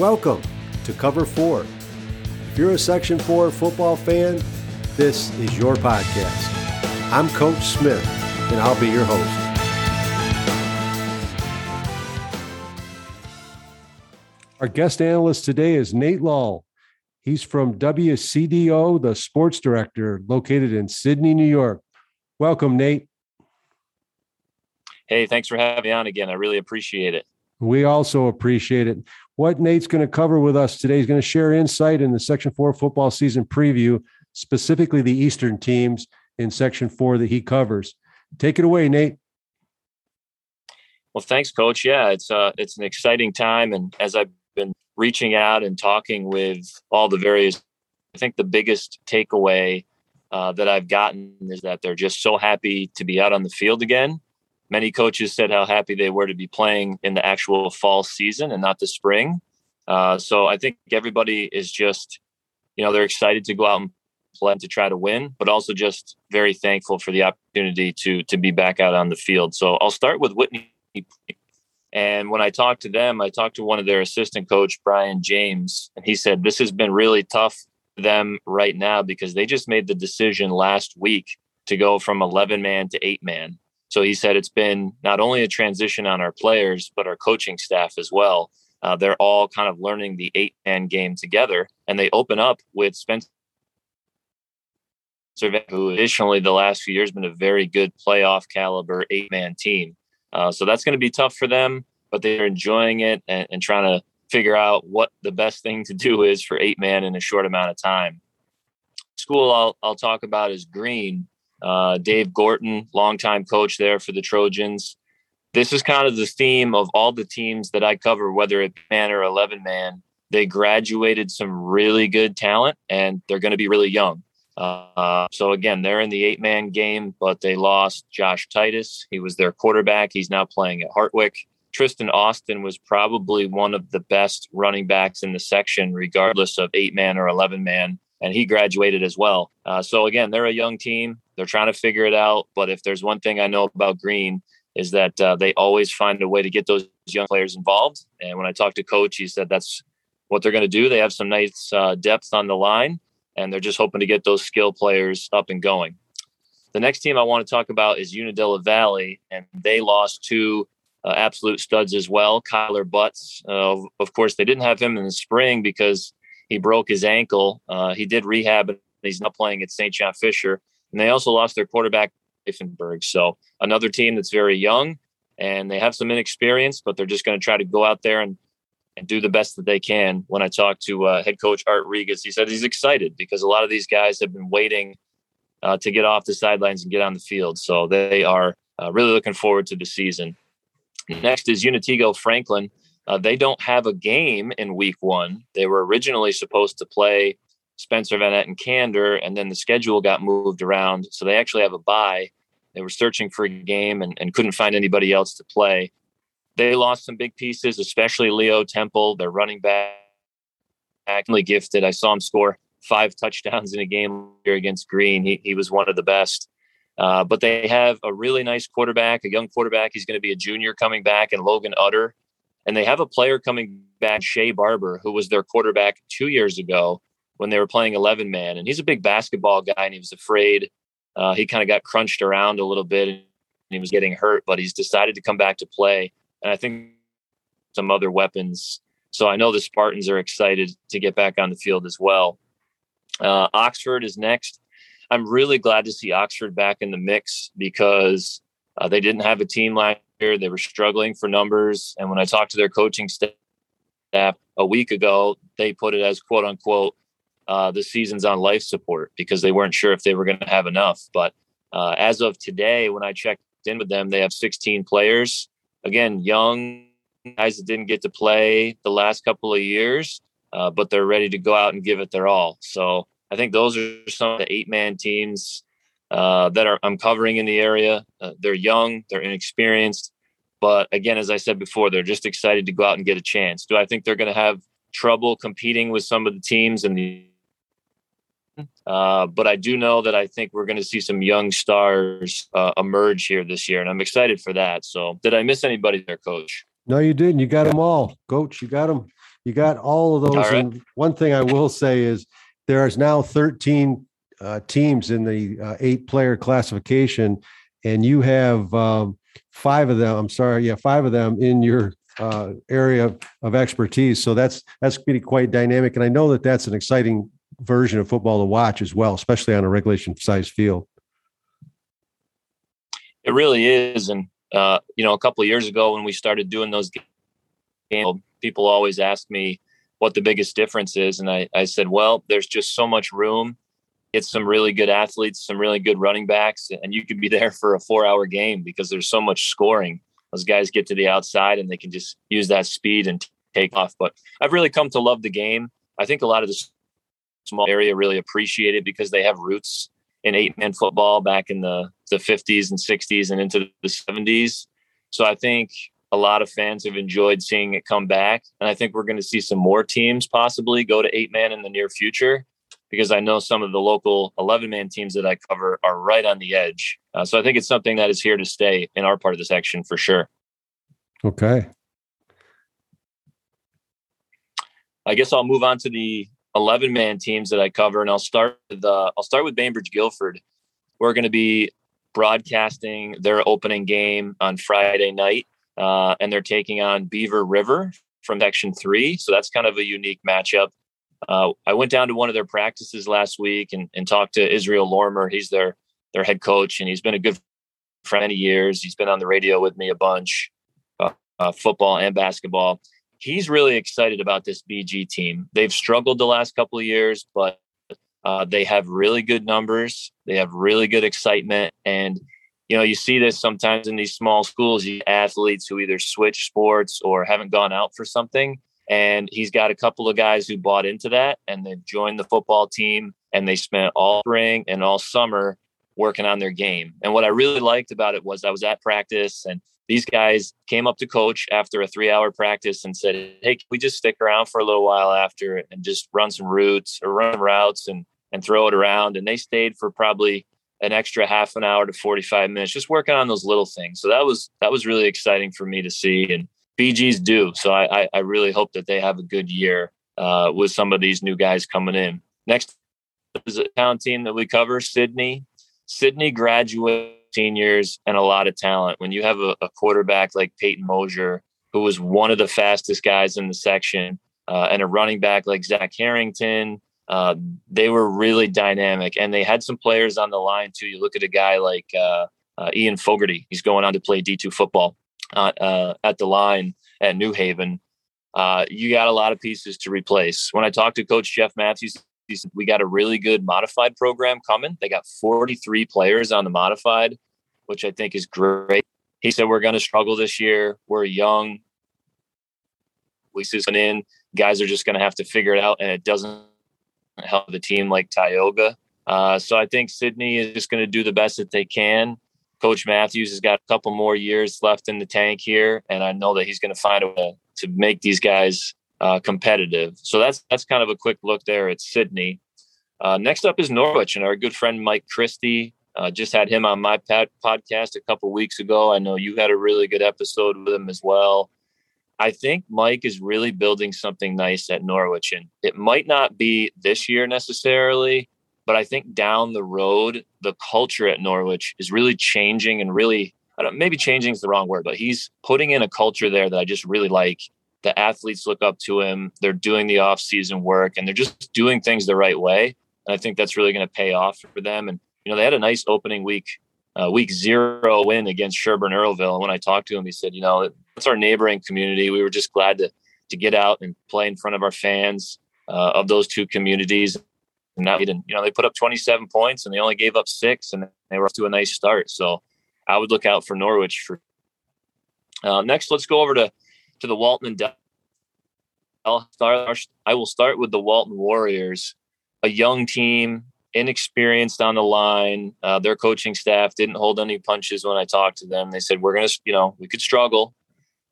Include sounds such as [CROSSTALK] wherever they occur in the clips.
Welcome to Cover 4. If you're a Section 4 football fan, this is your podcast. I'm Coach Smith, and I'll be your host. Our guest analyst today is Nate Lahl. He's from WCDO, the sports director located in Sidney, New York. Welcome, Nate. Hey, thanks for having me on again. I really appreciate it. We also appreciate it. What Nate's going to cover with us today is going to share insight in the Section 4 football season preview, specifically the Eastern teams in Section 4 that he covers. Take it away, Nate. Well, thanks, Coach. Yeah, it's uh, it's an exciting time, and as I've been reaching out and talking with all the various, I think the biggest takeaway uh, that I've gotten is that they're just so happy to be out on the field again many coaches said how happy they were to be playing in the actual fall season and not the spring. Uh, so I think everybody is just, you know, they're excited to go out and play to try to win, but also just very thankful for the opportunity to to be back out on the field. So I'll start with Whitney. And when I talked to them, I talked to one of their assistant coach, Brian James, and he said this has been really tough for them right now because they just made the decision last week to go from 11 man to eight man. So he said it's been not only a transition on our players, but our coaching staff as well. Uh, they're all kind of learning the eight man game together, and they open up with Spencer, who additionally the last few years been a very good playoff caliber eight man team. Uh, so that's going to be tough for them, but they're enjoying it and, and trying to figure out what the best thing to do is for eight man in a short amount of time. School I'll, I'll talk about is Greene. Uh, Dave Gorton, longtime coach there for the Trojans. This is kind of the theme of all the teams that I cover, whether it man or 11 man. They graduated some really good talent and they're going to be really young. Uh, so again, they're in the eight man game, but they lost Josh Titus. He was their quarterback. He's now playing at Hartwick. Tristan Austin was probably one of the best running backs in the section, regardless of eight man or 11 man and he graduated as well. Uh, so again, they're a young team. They're trying to figure it out. But if there's one thing I know about Greene is that uh, they always find a way to get those young players involved. And when I talked to coach, he said that's what they're going to do. They have some nice uh, depth on the line, and they're just hoping to get those skill players up and going. The next team I want to talk about is Unadilla Valley, and they lost two uh, absolute studs as well. Kyler Butts, uh, of course, they didn't have him in the spring because he broke his ankle. Uh, he did rehab, and he's now playing at St. John Fisher. And they also lost their quarterback, Effenberg. So another team that's very young, and they have some inexperience, but they're just going to try to go out there and and do the best that they can. When I talked to uh, head coach Art Regas, he said he's excited because a lot of these guys have been waiting uh, to get off the sidelines and get on the field. So they are uh, really looking forward to the season. Next is Unatego Franklin. Uh, they don't have a game in week one. They were originally supposed to play Spencer Van Etten and Candor, and then the schedule got moved around. So they actually have a bye. They were searching for a game and, and couldn't find anybody else to play. They lost some big pieces, especially Leo Temple, their running back, actually gifted. I saw him score five touchdowns in a game here against Greene. He, he was one of the best. Uh, but they have a really nice quarterback, a young quarterback. He's going to be a junior coming back, and Logan Utter. And they have a player coming back, Shea Barber, who was their quarterback two years ago when they were playing 11 man. And he's a big basketball guy and he was afraid. Uh, he kind of got crunched around a little bit and he was getting hurt, but he's decided to come back to play. And I think some other weapons. So I know the Spartans are excited to get back on the field as well. Uh, Oxford is next. I'm really glad to see Oxford back in the mix because uh, they didn't have a team last. They were struggling for numbers. And when I talked to their coaching staff a week ago, they put it as quote unquote, uh, the season's on life support because they weren't sure if they were going to have enough. But uh, as of today, when I checked in with them, they have 16 players. Again, young guys that didn't get to play the last couple of years, uh, but they're ready to go out and give it their all. So I think those are some of the eight man teams uh, that are I'm covering in the area. Uh, they're young, they're inexperienced, but again, as I said before, they're just excited to go out and get a chance. Do I think they're going to have trouble competing with some of the teams in the uh, but I do know that I think we're going to see some young stars uh, emerge here this year, and I'm excited for that. So, did I miss anybody there, Coach? No, you didn't. You got them all, Coach. You got them. you got all of those. All right. And one thing I will say is there is now 13 uh, teams in the uh, eight player classification, and you have um, five of them. I'm sorry, yeah, five of them in your uh, area of expertise. So that's that's pretty quite dynamic, and I know that that's an exciting version of football to watch as well, especially on a regulation sized field. It really is, and uh, you know, a couple of years ago when we started doing those games, people always ask me what the biggest difference is, and I, I said, well, there's just so much room. Get some really good athletes, some really good running backs, and you could be [LAUGHS] there for a four-hour game because there's so much scoring. Those guys get to the outside and they can just use that speed and take off. But I've really come to love the game. I think a lot of the small area really appreciate it because they have roots in eight man football back in the, the 50s and 60s and into the 70s. So I think a lot of fans have enjoyed seeing it come back. And I think we're going to see some more teams possibly go to eight man in the near future because I know some of the local 11 man teams that I cover are right on the edge. Uh, so I think it's something that is here to stay in our part of the section for sure. Okay. I guess I'll move on to the 11 man teams that I cover, and I'll start with uh, I'll start with Bainbridge Guilford. We're going to be broadcasting their opening game on Friday night, uh, and they're taking on Beaver River from Section Three. So that's kind of a unique matchup. Uh, I went down to one of their practices last week and, and talked to Israel Lormer. He's their their head coach, and he's been a good friend many years. He's been on the radio with me a bunch, uh, uh, football and basketball he's really excited about this BG team. They've struggled the last couple of years, but uh, they have really good numbers. They have really good excitement, and you know you see this sometimes in these small schools. You athletes who either switch sports or haven't gone out for something, and he's got a couple of guys who bought into that and they've joined the football team, and they spent all spring and all summer working on their game. And what I really liked about it was I was at practice and these guys came up to coach after a three hour practice and said, Hey, can we just stick around for a little while after and just run some routes or run routes and, and throw it around? And they stayed for probably an extra half an hour to 45 minutes, just working on those little things. So that was, that was really exciting for me to see and BGs do. So I, I, I really hope that they have a good year uh, with some of these new guys coming in. Next is a town team that we cover, Sidney. Sidney graduated seniors and a lot of talent. When you have a, a quarterback like Peyton Mosier, who was one of the fastest guys in the section, uh, and a running back like Zach Harrington, uh, they were really dynamic. And they had some players on the line too. You look at a guy like uh, uh Ian Fogarty, he's going on to play D2 football uh, uh, at the line at New Haven. you got a lot of pieces to replace. When I talked to Coach Jeff Matthews we got a really good modified program coming. They got 43 players on the modified, which I think is great. He said we're going to struggle this year. We're young. We see in. Guys are just going to have to figure it out, and it doesn't help the team like Tioga. Uh, so I think Sidney is just going to do the best that they can. Coach Matthews has got a couple more years left in the tank here, and I know that he's going to find a way to make these guys uh, competitive. So that's that's kind of a quick look there at Sidney. Uh, next up is Norwich, and our good friend Mike Christie. Uh, just had him on my pad- podcast a couple weeks ago. I know you had a really good episode with him as well. I think Mike is really building something nice at Norwich, and it might not be this year necessarily, but I think down the road, the culture at Norwich is really changing and really, maybe changing is the wrong word, but he's putting in a culture there that I just really like the athletes look up to him. They're doing the off-season work and they're just doing things the right way. And I think that's really going to pay off for them. And you know, they had a nice opening week, uh, week zero win against Sherburne Earlville. And when I talked to him, he said, you know, it's our neighboring community. We were just glad to to get out and play in front of our fans uh, of those two communities. And now, they didn't. you know, they put up 27 points and they only gave up six, and they were off to a nice start. So I would look out for Norwich for. Uh, next, let's go over to to the Walton and I'll start, I will start with the Walton Warriors, a young team, inexperienced on the line. Uh, their coaching staff didn't hold any punches when I talked to them. They said, We're to, you know, we could struggle.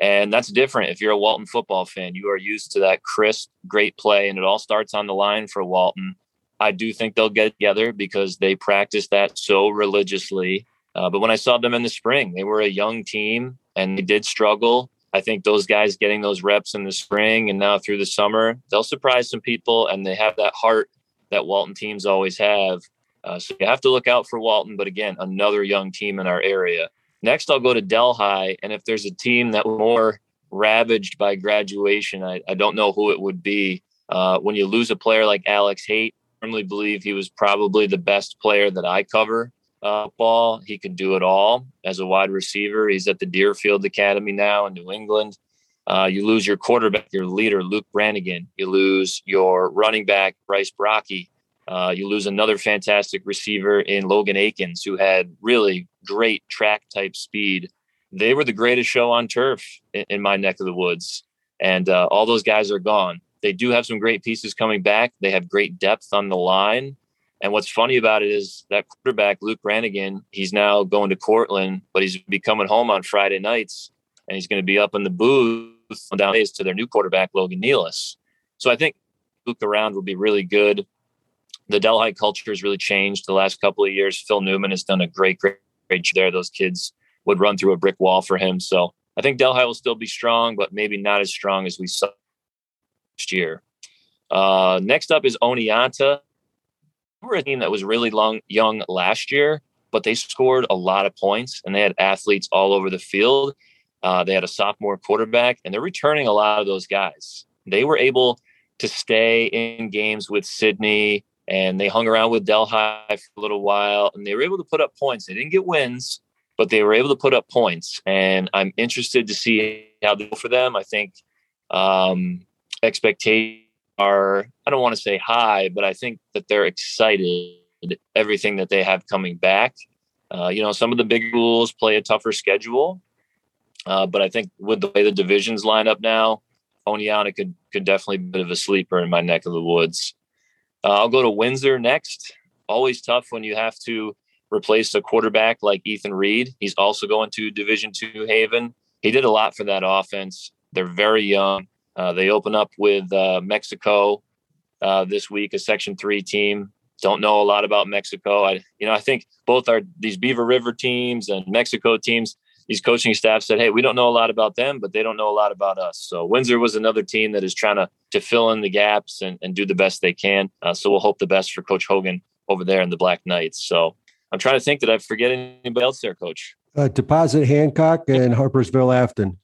And that's different. If you're a Walton football fan, you are used to that crisp, great play, and it all starts on the line for Walton. I do think they'll get together because they practice that so religiously. Uh, but when I saw them in the spring, they were a young team and they did struggle. I think those guys getting those reps in the spring and now through the summer, they'll surprise some people and they have that heart that Walton teams always have. Uh, so you have to look out for Walton, but again, another young team in our area. Next, I'll go to Delhi, and if there's a team that was more ravaged by graduation, I, I don't know who it would be. Uh, when you lose a player like Alex Haight, firmly believe he was probably the best player that I cover uh, ball. He can do it all as a wide receiver. He's at the Deerfield Academy now in New England. Uh, you lose your quarterback, your leader, Luke Brannigan. You lose your running back, Bryce Brocky. Uh, you lose another fantastic receiver in Logan Akins, who had really great track type speed. They were the greatest show on turf in, in my neck of the woods. And uh, all those guys are gone. They do have some great pieces coming back. They have great depth on the line. And what's funny about it is that quarterback, Luke Brannigan, he's now going to Cortland, but he's be coming home on Friday nights and he's going to be up in the booth down days to their new quarterback, Logan Nealis. So I think Luke around will be really good. The Delhi culture has really changed the last couple of years. Phil Newman has done a great, great, great job there. Those kids would run through a brick wall for him. So I think Delhi will still be strong, but maybe not as strong as we saw last year. Uh, next up is Oneonta We were a team that was really long, young last year, but they scored a lot of points and they had athletes all over the field. Uh, they had a sophomore quarterback, and they're returning a lot of those guys. They were able to stay in games with Sidney, and they hung around with Delhi for a little while, and they were able to put up points. They didn't get wins, but they were able to put up points. And I'm interested to see how they go for them. I think um, expectations are I don't want to say high, but I think that they're excited everything that they have coming back. Uh, you know, some of the big schools play a tougher schedule, uh, but I think with the way the divisions line up now, Oneonta could could definitely be a bit of a sleeper in my neck of the woods. Uh, I'll go to Windsor next. Always tough when you have to replace a quarterback like Ethan Reed. He's also going to Division Two Haven. He did a lot for that offense. They're very young. Uh, they open up with uh, Mexico uh, this week, a Section Three team. Don't know a lot about Mexico. I, you know, I think both are these Beaver River teams and Mexico teams. These coaching staff said, "Hey, we don't know a lot about them, but they don't know a lot about us." So Windsor was another team that is trying to to fill in the gaps and, and do the best they can. Uh, so we'll hope the best for Coach Hogan over there in the Black Knights. So I'm trying to think that I forget anybody else there, Coach. Uh, Deposit Hancock and Harpursville Afton.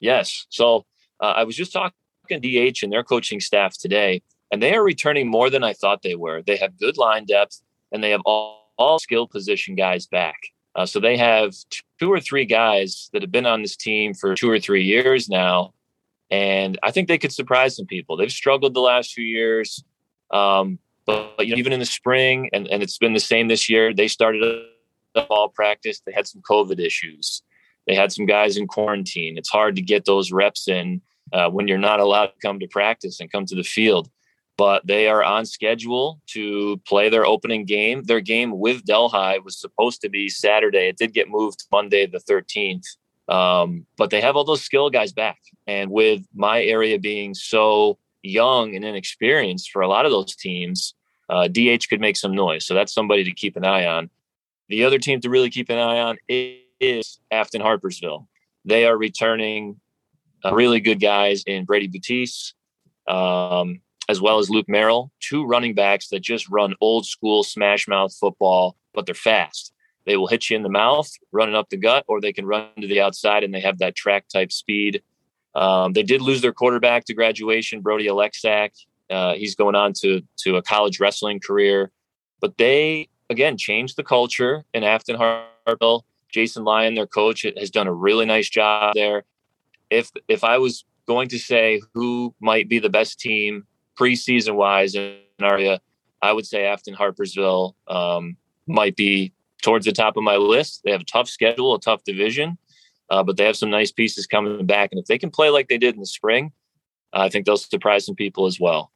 Yes. So uh, I was just talking to DH and their coaching staff today, and they are returning more than I thought they were. They have good line depth, and they have all, all skill position guys back. Uh, so they have two or three guys that have been on this team for two or three years now, and I think they could surprise some people. They've struggled the last few years, um, but, but, you know, even in the spring, and, and it's been the same this year. They started a ball practice. They had some COVID issues. They had some guys in quarantine. It's hard to get those reps in uh, when you're not allowed to come to practice and come to the field. But they are on schedule to play their opening game. Their game with Delhi was supposed to be Saturday. It did get moved Monday, the 13th. Um, but they have all those skill guys back. And with my area being so young and inexperienced for a lot of those teams, uh, DH could make some noise. So that's somebody to keep an eye on. The other team to really keep an eye on is is Afton Harpursville. They are returning uh, really good guys in Brady Buttice, um, as well as Luke Merrill, two running backs that just run old school smash mouth football, but they're fast. They will hit you in the mouth, running up the gut, or they can run to the outside and they have that track type speed. Um, they did lose their quarterback to graduation, Brody Alexak. Uh, he's going on to to a college wrestling career, but they again changed the culture in Afton Harpursville Jason Lyon, their coach, has done a really nice job there. If if I was going to say who might be the best team preseason wise in area, I would say Afton Harpursville um, might be towards the top of my list. They have a tough schedule, a tough division, uh, but they have some nice pieces coming back. And if they can play like they did in the spring, I think they'll surprise some people as well.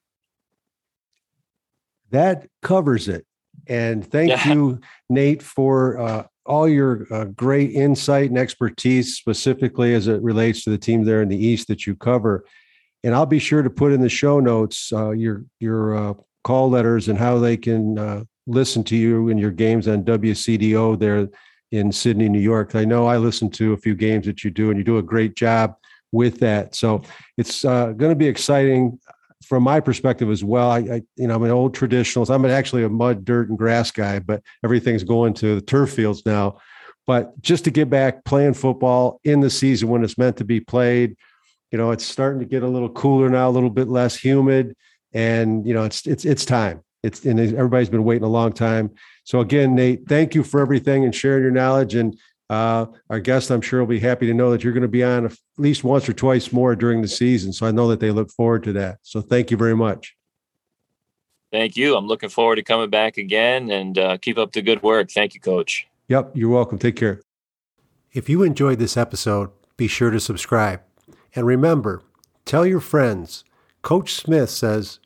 That covers it. And thank yeah. [LAUGHS] you, Nate, for uh, all your uh, great insight and expertise, specifically as it relates to the team there in the East that you cover. And I'll be sure to put in the show notes uh, your your uh, call letters and how they can uh, listen to you in your games on WCDO there in Sidney, New York. I know I listen to a few games that you do, and you do a great job with that. So it's uh, going to be exciting from my perspective as well. I, I, you know, I'm an old traditionalist. I'm actually a mud, dirt, and grass guy, but everything's going to the turf fields now. But just to get back playing football in the season when it's meant to be played, you know, it's starting to get a little cooler now, a little bit less humid, and you know, it's it's it's time. It's and everybody's been waiting a long time. So again, Nate, thank you for everything and sharing your knowledge. And uh, our guest, I'm sure, will be happy to know that you're going to be on at least once or twice more during the season. So I know that they look forward to that. So thank you very much. Thank you. I'm looking forward to coming back again and uh, keep up the good work. Thank you, Coach. Yep, you're welcome. Take care. If you enjoyed this episode, be sure to subscribe. And remember, tell your friends. Coach Smith says,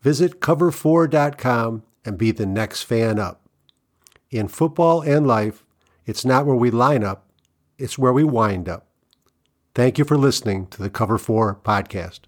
visit cover4.com and be the next fan up. In football and life, it's not where we line up, it's where we wind up. Thank you for listening to the Cover 4 podcast.